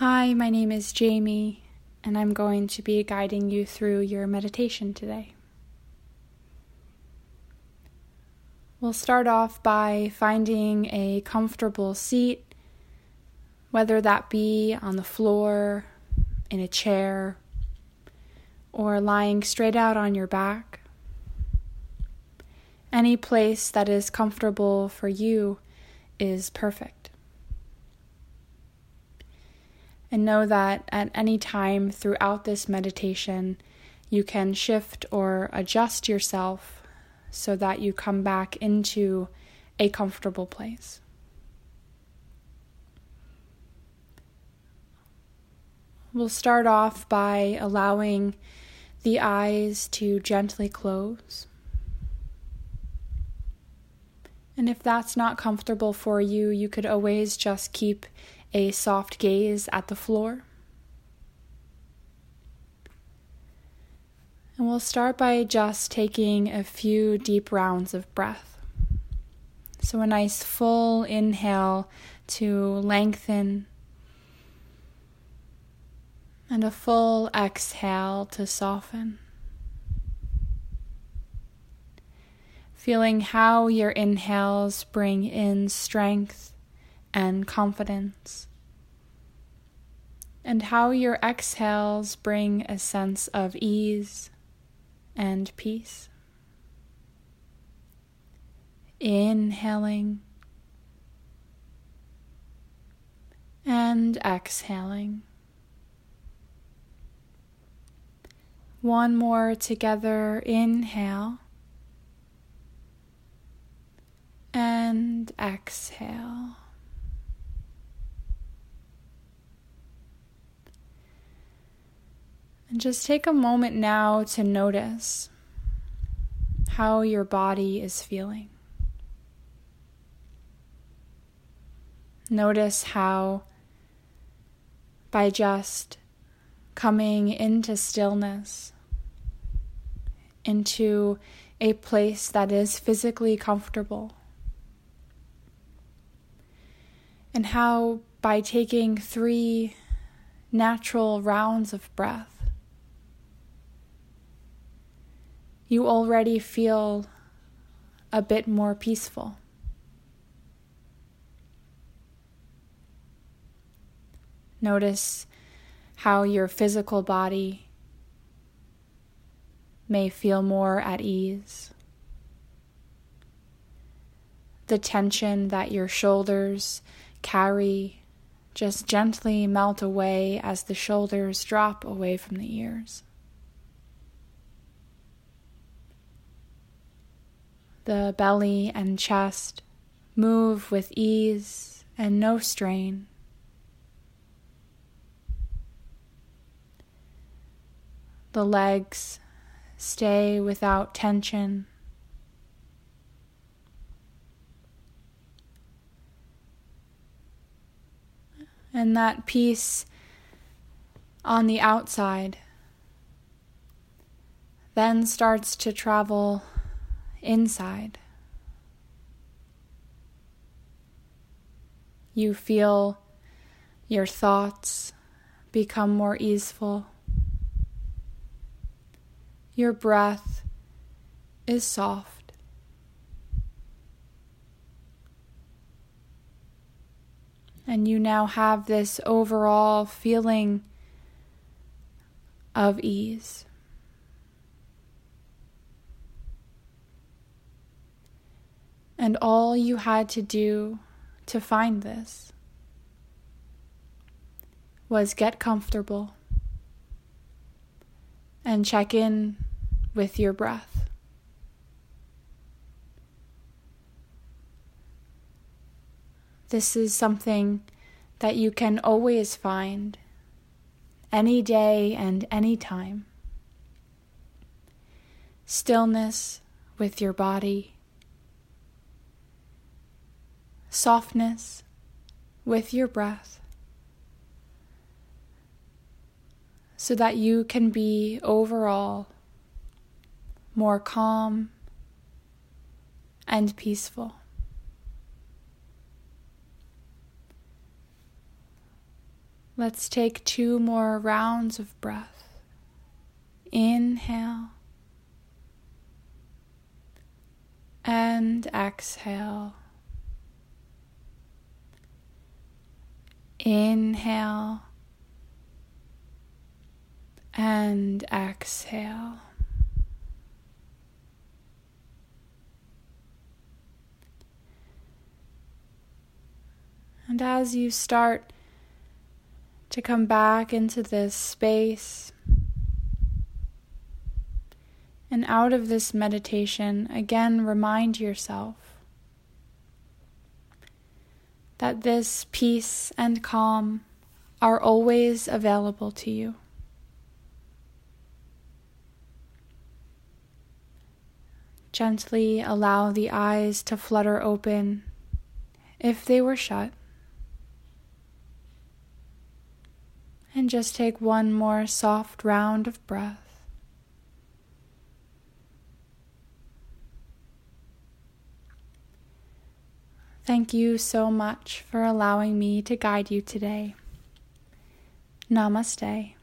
Hi, my name is Jamie, and I'm going to be guiding you through your meditation today. We'll start off by finding a comfortable seat, whether that be on the floor, in a chair, or lying straight out on your back. Any place that is comfortable for you is perfect. And know that at any time throughout this meditation, you can shift or adjust yourself so that you come back into a comfortable place. We'll start off by allowing the eyes to gently close. And if that's not comfortable for you, you could always just keep a soft gaze at the floor. And we'll start by just taking a few deep rounds of breath. So, a nice full inhale to lengthen, and a full exhale to soften. Feeling how your inhales bring in strength and confidence, and how your exhales bring a sense of ease and peace. Inhaling and exhaling. One more together. Inhale and exhale. And just take a moment now to notice how your body is feeling. Notice how, by just coming into stillness, into a place that is physically comfortable, and how by taking three natural rounds of breath, you already feel a bit more peaceful. Notice how your physical body may feel more at ease. The tension that your shoulders carry just gently melt away as the shoulders drop away from the ears. The belly and chest move with ease and no strain. The legs stay without tension. And that peace on the outside then starts to travel inside. You feel your thoughts become more easeful. Your breath is soft. And you now have this overall feeling of ease. And all you had to do to find this was get comfortable and check in with your breath. This is something that you can always find any day and any time. Stillness with your body softness with your breath so that you can be overall more calm and peaceful. Let's take two more rounds of breath. Inhale and exhale. Inhale and exhale. And as you start to come back into this space and out of this meditation, again remind yourself that this peace and calm are always available to you. Gently allow the eyes to flutter open if they were shut. And just take one more soft round of breath. Thank you so much for allowing me to guide you today. Namaste.